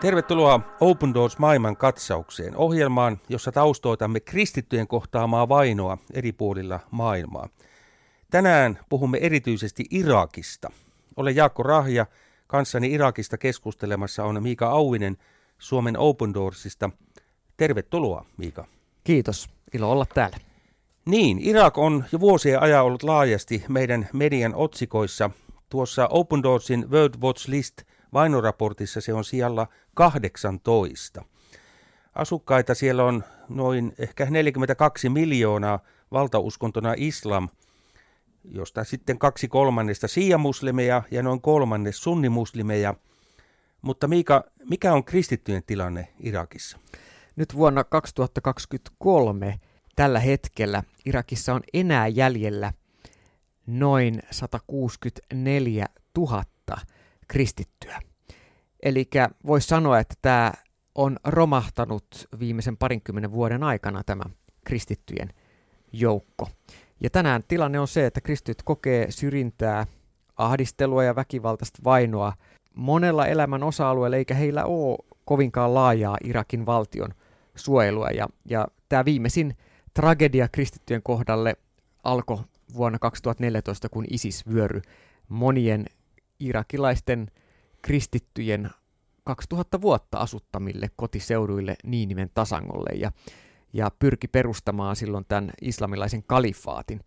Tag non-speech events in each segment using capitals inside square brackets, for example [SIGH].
Tervetuloa Open Doors maailman katsaukseen, ohjelmaan, jossa taustoitamme kristittyjen kohtaamaa vainoa eri puolilla maailmaa. Tänään puhumme erityisesti Irakista. Olen Jaakko Rahja, kanssani Irakista keskustelemassa on Miika Auinen Suomen Open Doorsista. Tervetuloa, Miika. Kiitos, ilo olla täällä. Niin, Irak on jo vuosien ajan ollut laajasti meidän median otsikoissa. Tuossa Open Doorsin World Watch List vainoraportissa se on siellä 18. Asukkaita siellä on noin ehkä 42 miljoonaa, valtauskontona islam, josta sitten kaksi kolmannesta shia-muslimeja ja noin kolmannes sunnimuslimeja. Mutta Miika, mikä on kristittyjen tilanne Irakissa? Nyt vuonna 2023 tällä hetkellä Irakissa on enää jäljellä noin 164 000 kristittyä. Eli voisi sanoa, että tämä on romahtanut viimeisen parinkymmenen vuoden aikana tämä kristittyjen joukko. Ja tänään tilanne on se, että kristityt kokee syrjintää, ahdistelua ja väkivaltaista vainoa monella elämän osa-alueella, eikä heillä ole kovinkaan laajaa Irakin valtion suojelua. Ja, ja tämä viimeisin tragedia kristittyjen kohdalle alkoi vuonna 2014, kun ISIS vyöry monien irakilaisten kristittyjen 2000 vuotta asuttamille kotiseuduille Niinimen tasangolle ja, ja pyrki perustamaan silloin tämän islamilaisen kalifaatin.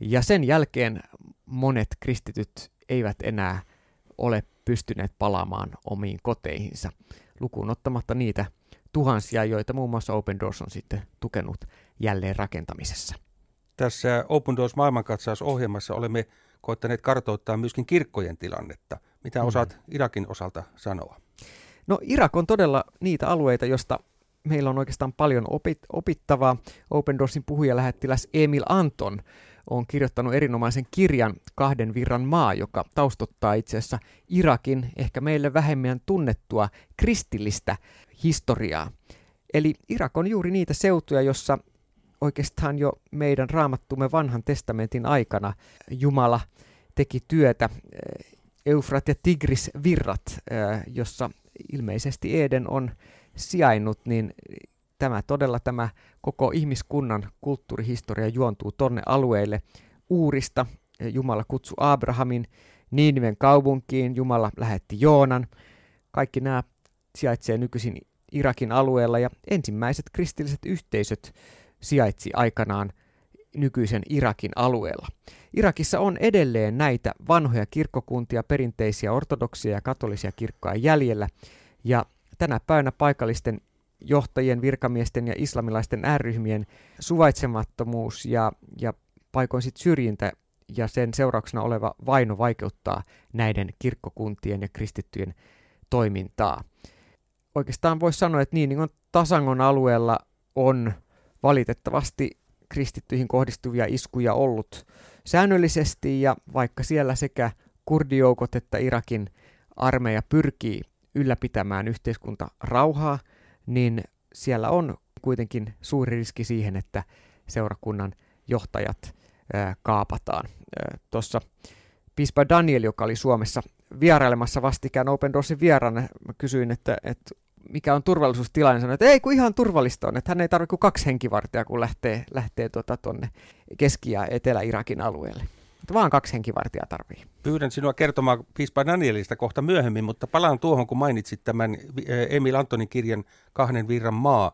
Ja sen jälkeen monet kristityt eivät enää ole pystyneet palaamaan omiin koteihinsa, lukuun ottamatta niitä tuhansia, joita muun muassa Open Doors on sitten tukenut jälleen rakentamisessa. Tässä Open Doors maailmankatsausohjelmassa olemme koettaneet kartoittaa myöskin kirkkojen tilannetta. Mitä mm. osaat Irakin osalta sanoa? No Irak on todella niitä alueita, josta meillä on oikeastaan paljon opit, opittavaa. Open Doorsin puhujalähettiläs Emil Anton on kirjoittanut erinomaisen kirjan Kahden virran maa, joka taustottaa itse asiassa Irakin ehkä meille vähemmän tunnettua kristillistä historiaa. Eli Irak on juuri niitä seutuja, jossa oikeastaan jo meidän raamattumme vanhan testamentin aikana Jumala teki työtä Eufrat ja Tigris virrat, jossa ilmeisesti Eden on sijainnut, niin tämä todella tämä koko ihmiskunnan kulttuurihistoria juontuu tonne alueelle Uurista. Jumala kutsui Abrahamin Niiniven kaupunkiin, Jumala lähetti Joonan. Kaikki nämä sijaitsee nykyisin Irakin alueella ja ensimmäiset kristilliset yhteisöt sijaitsi aikanaan nykyisen Irakin alueella. Irakissa on edelleen näitä vanhoja kirkkokuntia, perinteisiä ortodoksia ja katolisia kirkkoja jäljellä, ja tänä päivänä paikallisten johtajien, virkamiesten ja islamilaisten ääryhmien suvaitsemattomuus ja, ja paikoin sit syrjintä ja sen seurauksena oleva vaino vaikeuttaa näiden kirkkokuntien ja kristittyjen toimintaa. Oikeastaan voisi sanoa, että niin, niin on Tasangon alueella on valitettavasti kristittyihin kohdistuvia iskuja ollut säännöllisesti ja vaikka siellä sekä kurdijoukot että Irakin armeija pyrkii ylläpitämään yhteiskunta rauhaa, niin siellä on kuitenkin suuri riski siihen, että seurakunnan johtajat kaapataan. Tuossa Pispa Daniel, joka oli Suomessa vierailemassa vastikään Open Doorsin vieraana, kysyin, että, että mikä on turvallisuustilanne, sanoi, että ei kun ihan turvallista on, että hän ei tarvitse kuin kaksi henkivartijaa, kun lähtee, lähtee tuota, tuonne Keski- ja Etelä-Irakin alueelle. Että vaan kaksi henkivartijaa tarvii. Pyydän sinua kertomaan Piispa Danielista kohta myöhemmin, mutta palaan tuohon, kun mainitsit tämän eh, Emil Antonin kirjan Kahden virran maa.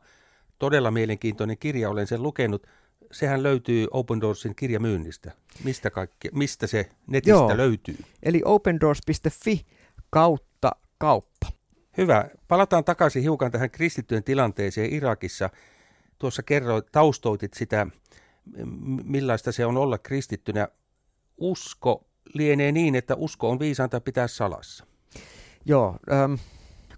Todella mielenkiintoinen kirja, olen sen lukenut. Sehän löytyy Open Doorsin kirjamyynnistä. Mistä, kaikki, mistä se netistä Joo. löytyy? Eli opendoors.fi kautta kauppa. Hyvä. Palataan takaisin hiukan tähän kristittyjen tilanteeseen Irakissa. Tuossa kerroit, taustoitit sitä, millaista se on olla kristittynä. Usko lienee niin, että usko on viisainta pitää salassa. Joo. Ähm,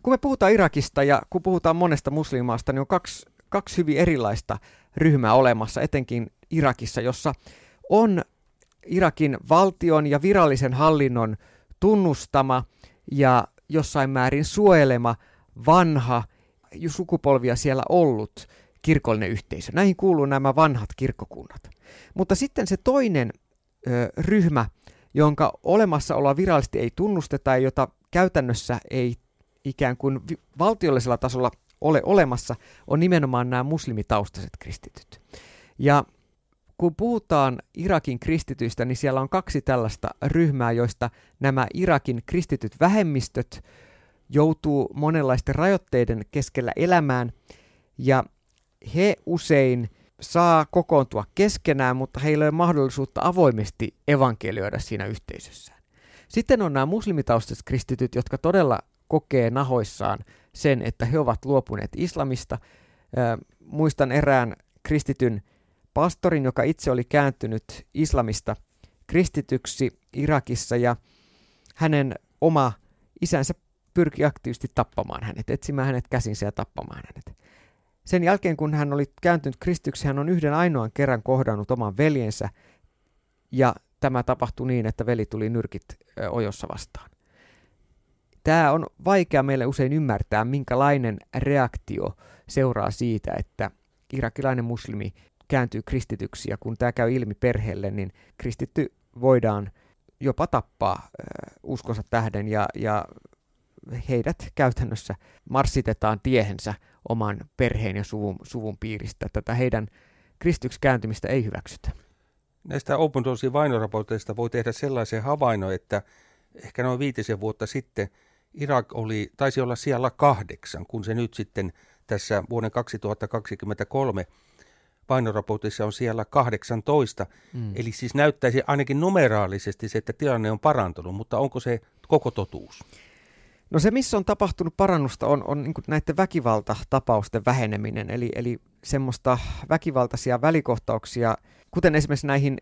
kun me puhutaan Irakista ja kun puhutaan monesta muslimaasta, niin on kaksi, kaksi hyvin erilaista ryhmää olemassa, etenkin Irakissa, jossa on Irakin valtion ja virallisen hallinnon tunnustama ja jossain määrin suojelema vanha sukupolvia siellä ollut kirkollinen yhteisö. Näihin kuuluu nämä vanhat kirkkokunnat. Mutta sitten se toinen ö, ryhmä, jonka olemassaoloa virallisesti ei tunnusteta ja jota käytännössä ei ikään kuin valtiollisella tasolla ole olemassa, on nimenomaan nämä muslimitaustaiset kristityt. Ja kun puhutaan Irakin kristityistä, niin siellä on kaksi tällaista ryhmää, joista nämä Irakin kristityt vähemmistöt joutuu monenlaisten rajoitteiden keskellä elämään, ja he usein saa kokoontua keskenään, mutta heillä ei ole mahdollisuutta avoimesti evankelioida siinä yhteisössään. Sitten on nämä muslimitaustaiset kristityt, jotka todella kokee nahoissaan sen, että he ovat luopuneet islamista. muistan erään kristityn pastorin, joka itse oli kääntynyt islamista kristityksi Irakissa ja hänen oma isänsä pyrki aktiivisesti tappamaan hänet, etsimään hänet käsinsä ja tappamaan hänet. Sen jälkeen, kun hän oli kääntynyt kristyksi, hän on yhden ainoan kerran kohdannut oman veljensä, ja tämä tapahtui niin, että veli tuli nyrkit ojossa vastaan. Tämä on vaikea meille usein ymmärtää, minkälainen reaktio seuraa siitä, että irakilainen muslimi kääntyy kristityksi, ja kun tämä käy ilmi perheelle, niin kristitty voidaan jopa tappaa uskonsa tähden, ja, ja heidät käytännössä marssitetaan tiehensä oman perheen ja suvun, suvun piiristä. Tätä heidän kristyksi kääntymistä ei hyväksytä. Näistä Open Doorsin vainoraporteista voi tehdä sellaisen havainnon, että ehkä noin viitisen vuotta sitten Irak oli, taisi olla siellä kahdeksan, kun se nyt sitten tässä vuoden 2023 painoraportissa on siellä 18. Mm. Eli siis näyttäisi ainakin numeraalisesti se, että tilanne on parantunut, mutta onko se koko totuus? No se, missä on tapahtunut parannusta, on, on niin näiden väkivaltatapausten väheneminen, eli, eli semmoista väkivaltaisia välikohtauksia, kuten esimerkiksi näihin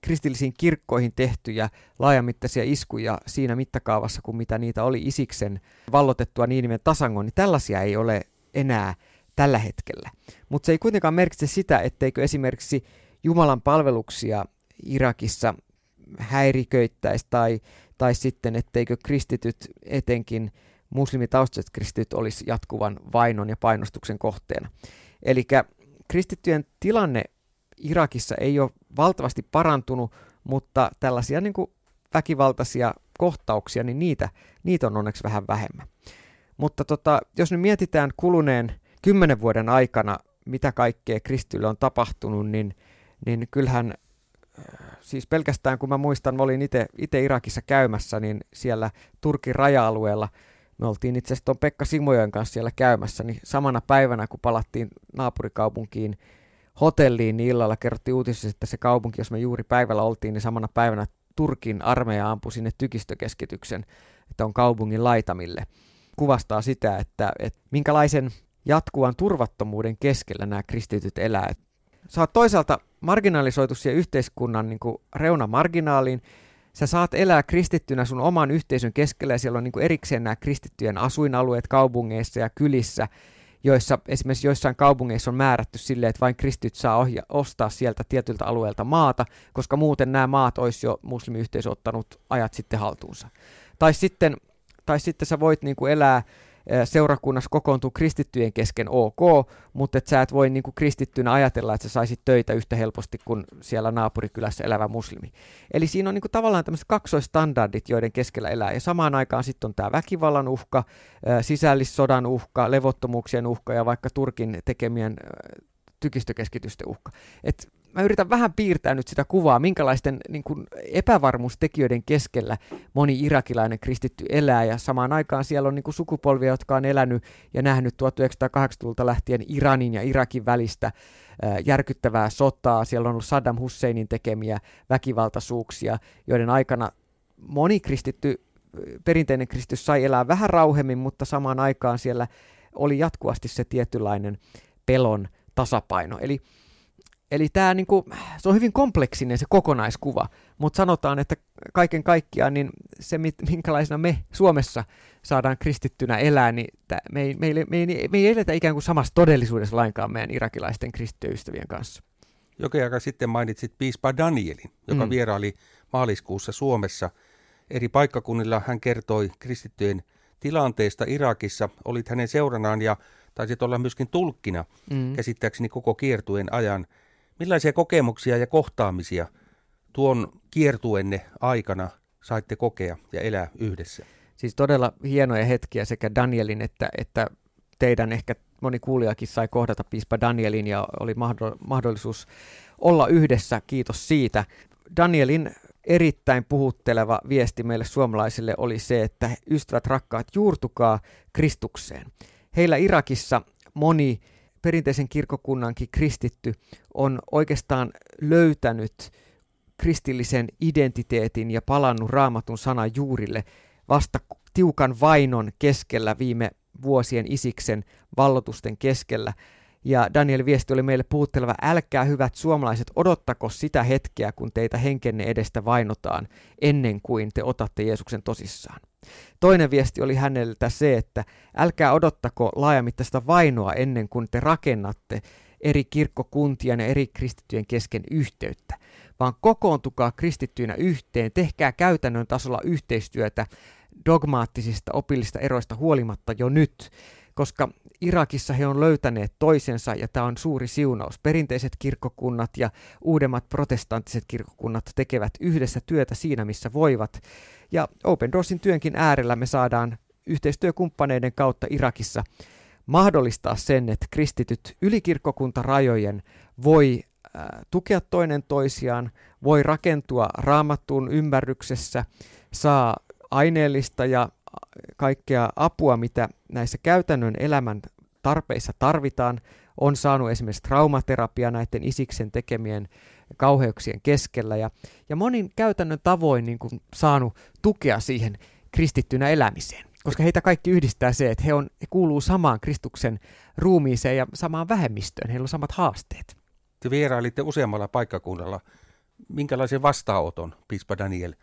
kristillisiin kirkkoihin tehtyjä laajamittaisia iskuja siinä mittakaavassa, kuin mitä niitä oli Isiksen vallotettua Niinimen tasangon, niin tällaisia ei ole enää tällä hetkellä. Mutta se ei kuitenkaan merkitse sitä, etteikö esimerkiksi Jumalan palveluksia Irakissa häiriköittäisi tai tai sitten etteikö kristityt, etenkin muslimitaustaiset kristityt, olisi jatkuvan vainon ja painostuksen kohteena. Eli kristittyjen tilanne Irakissa ei ole valtavasti parantunut, mutta tällaisia niin kuin väkivaltaisia kohtauksia, niin niitä, niitä on onneksi vähän vähemmän. Mutta tota, jos nyt mietitään kuluneen kymmenen vuoden aikana, mitä kaikkea kristylle on tapahtunut, niin, niin kyllähän siis pelkästään kun mä muistan, mä olin itse Irakissa käymässä, niin siellä Turkin raja-alueella me oltiin itse asiassa tuon Pekka Simojen kanssa siellä käymässä, niin samana päivänä kun palattiin naapurikaupunkiin hotelliin, niin illalla kerrottiin uutisissa, että se kaupunki, jos me juuri päivällä oltiin, niin samana päivänä Turkin armeija ampui sinne tykistökeskityksen, että on kaupungin laitamille. Kuvastaa sitä, että, että minkälaisen jatkuvan turvattomuuden keskellä nämä kristityt elää. Sä oot toisaalta marginalisoitu siihen yhteiskunnan niin reunamarginaaliin. Sä saat elää kristittynä sun oman yhteisön keskellä ja siellä on niin erikseen nämä kristittyjen asuinalueet kaupungeissa ja kylissä, joissa esimerkiksi joissain kaupungeissa on määrätty silleen, että vain kristityt saa ohja- ostaa sieltä tietyltä alueelta maata, koska muuten nämä maat olisi jo muslimiyhteisö ottanut ajat sitten haltuunsa. Tai sitten, tai sitten sä voit niin kuin elää seurakunnassa kokoontuu kristittyjen kesken ok, mutta et sä et voi niin kuin kristittynä ajatella, että sä saisit töitä yhtä helposti kuin siellä naapurikylässä elävä muslimi. Eli siinä on niin kuin tavallaan tämmöiset kaksoistandardit, joiden keskellä elää. Ja samaan aikaan sitten on tämä väkivallan uhka, sisällissodan uhka, levottomuuksien uhka ja vaikka Turkin tekemien tykistökeskitysten uhka. Et mä yritän vähän piirtää nyt sitä kuvaa, minkälaisten niin kuin epävarmuustekijöiden keskellä moni irakilainen kristitty elää, ja samaan aikaan siellä on niin kuin sukupolvia, jotka on elänyt ja nähnyt 1980-luvulta lähtien Iranin ja Irakin välistä järkyttävää sotaa, siellä on ollut Saddam Husseinin tekemiä väkivaltaisuuksia, joiden aikana moni kristitty, perinteinen kristitty sai elää vähän rauhemmin, mutta samaan aikaan siellä oli jatkuvasti se tietynlainen pelon tasapaino. Eli Eli tämä niinku, se on hyvin kompleksinen se kokonaiskuva, mutta sanotaan, että kaiken kaikkiaan niin se, minkälaisena me Suomessa saadaan kristittynä elää, niin me, ei, me, ei, me, ei, me ei eletä ikään kuin samassa todellisuudessa lainkaan meidän irakilaisten kristittöystävien kanssa. Jokin aika sitten mainitsit piispa Danielin, joka mm. vieraili maaliskuussa Suomessa. Eri paikkakunnilla hän kertoi kristittyjen tilanteesta Irakissa, olit hänen seuranaan ja taisit olla myöskin tulkkina mm. käsittääkseni koko kiertueen ajan – Millaisia kokemuksia ja kohtaamisia tuon kiertuenne aikana saitte kokea ja elää yhdessä? Siis todella hienoja hetkiä sekä Danielin että, että teidän ehkä moni kuulijakin sai kohdata piispa Danielin ja oli mahdollisuus olla yhdessä. Kiitos siitä. Danielin erittäin puhutteleva viesti meille suomalaisille oli se, että ystävät rakkaat, juurtukaa Kristukseen. Heillä Irakissa moni perinteisen kirkokunnankin kristitty on oikeastaan löytänyt kristillisen identiteetin ja palannut raamatun sanan juurille vasta tiukan vainon keskellä viime vuosien isiksen vallotusten keskellä. Ja Daniel viesti oli meille puhutteleva, älkää hyvät suomalaiset, odottako sitä hetkeä, kun teitä henkenne edestä vainotaan, ennen kuin te otatte Jeesuksen tosissaan. Toinen viesti oli häneltä se, että älkää odottako laajamittaista vainoa ennen kuin te rakennatte eri kirkkokuntien ja eri kristittyjen kesken yhteyttä, vaan kokoontukaa kristittyinä yhteen, tehkää käytännön tasolla yhteistyötä dogmaattisista opillista eroista huolimatta jo nyt, koska Irakissa he on löytäneet toisensa ja tämä on suuri siunaus. Perinteiset kirkkokunnat ja uudemmat protestanttiset kirkkokunnat tekevät yhdessä työtä siinä, missä voivat. Ja Open Doorsin työnkin äärellä me saadaan yhteistyökumppaneiden kautta Irakissa mahdollistaa sen, että kristityt yli kirkkokuntarajojen voi tukea toinen toisiaan, voi rakentua raamattuun ymmärryksessä, saa aineellista ja kaikkea apua, mitä näissä käytännön elämän tarpeissa tarvitaan, on saanut esimerkiksi traumaterapia näiden isiksen tekemien kauheuksien keskellä ja, ja monin käytännön tavoin niin kuin saanut tukea siihen kristittynä elämiseen. Koska heitä kaikki yhdistää se, että he, on, he kuuluu samaan Kristuksen ruumiiseen ja samaan vähemmistöön. Heillä on samat haasteet. Te vierailitte useammalla paikkakunnalla. Minkälaisen vastaanoton, Pispa Daniel,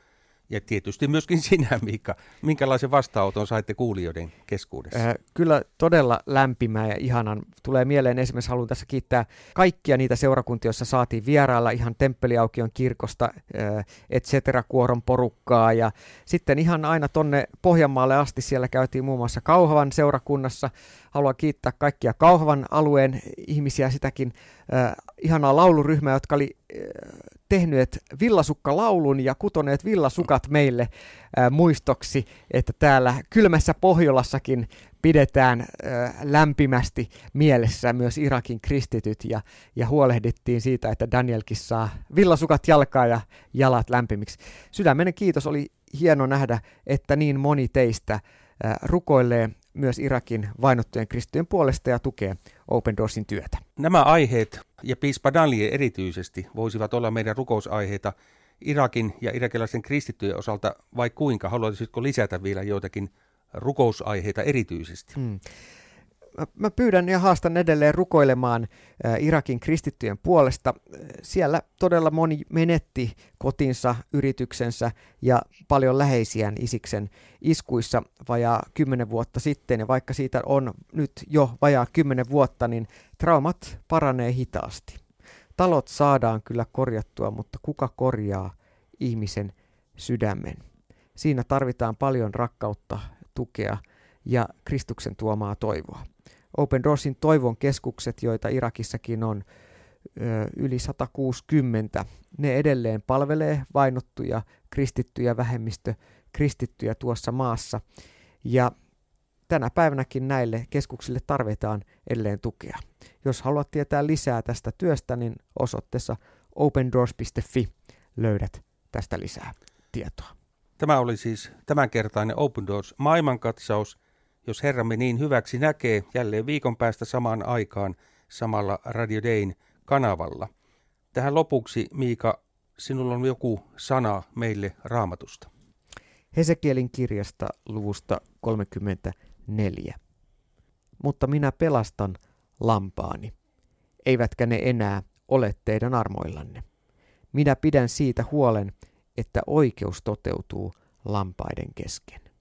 ja tietysti myöskin [LAUGHS] sinä, Miikka. Minkälaisen vastaanoton saitte kuulijoiden keskuudessa? Äh, kyllä todella lämpimää ja ihanan. Tulee mieleen esimerkiksi, haluan tässä kiittää kaikkia niitä seurakuntia, joissa saatiin vierailla ihan Temppeliaukion kirkosta, äh, et cetera, kuoron porukkaa. Ja sitten ihan aina tonne Pohjanmaalle asti siellä käytiin muun muassa Kauhavan seurakunnassa. Haluan kiittää kaikkia Kauhavan alueen ihmisiä, sitäkin äh, ihanaa lauluryhmää, jotka oli äh, tehneet villasukkalaulun ja kutoneet villasukat meille äh, muistoksi, että täällä kylmässä Pohjolassakin pidetään äh, lämpimästi mielessä myös Irakin kristityt ja, ja huolehdittiin siitä, että Danielkin saa villasukat jalkaa ja jalat lämpimiksi. Sydämenen kiitos, oli hieno nähdä, että niin moni teistä äh, rukoilee myös Irakin vainottujen kristittyjen puolesta ja tukee Open Doorsin työtä. Nämä aiheet ja piispa Daniel erityisesti voisivat olla meidän rukousaiheita Irakin ja irakilaisen kristittyjen osalta, vai kuinka? Haluaisitko lisätä vielä joitakin rukousaiheita erityisesti? Hmm mä pyydän ja haastan edelleen rukoilemaan Irakin kristittyjen puolesta. Siellä todella moni menetti kotinsa, yrityksensä ja paljon läheisiään Isiksen iskuissa vajaa kymmenen vuotta sitten. Ja vaikka siitä on nyt jo vajaa kymmenen vuotta, niin traumat paranee hitaasti. Talot saadaan kyllä korjattua, mutta kuka korjaa ihmisen sydämen? Siinä tarvitaan paljon rakkautta, tukea ja Kristuksen tuomaa toivoa. Open Doorsin toivon keskukset, joita Irakissakin on yli 160, ne edelleen palvelee vainottuja kristittyjä vähemmistö kristittyjä tuossa maassa. Ja tänä päivänäkin näille keskuksille tarvitaan edelleen tukea. Jos haluat tietää lisää tästä työstä, niin osoitteessa opendoors.fi löydät tästä lisää tietoa. Tämä oli siis tämänkertainen Open Doors maailmankatsaus – jos Herramme niin hyväksi näkee, jälleen viikon päästä samaan aikaan samalla Radio Dayn kanavalla. Tähän lopuksi, Miika, sinulla on joku sana meille raamatusta. Hesekielin kirjasta luvusta 34. Mutta minä pelastan lampaani, eivätkä ne enää ole teidän armoillanne. Minä pidän siitä huolen, että oikeus toteutuu lampaiden kesken.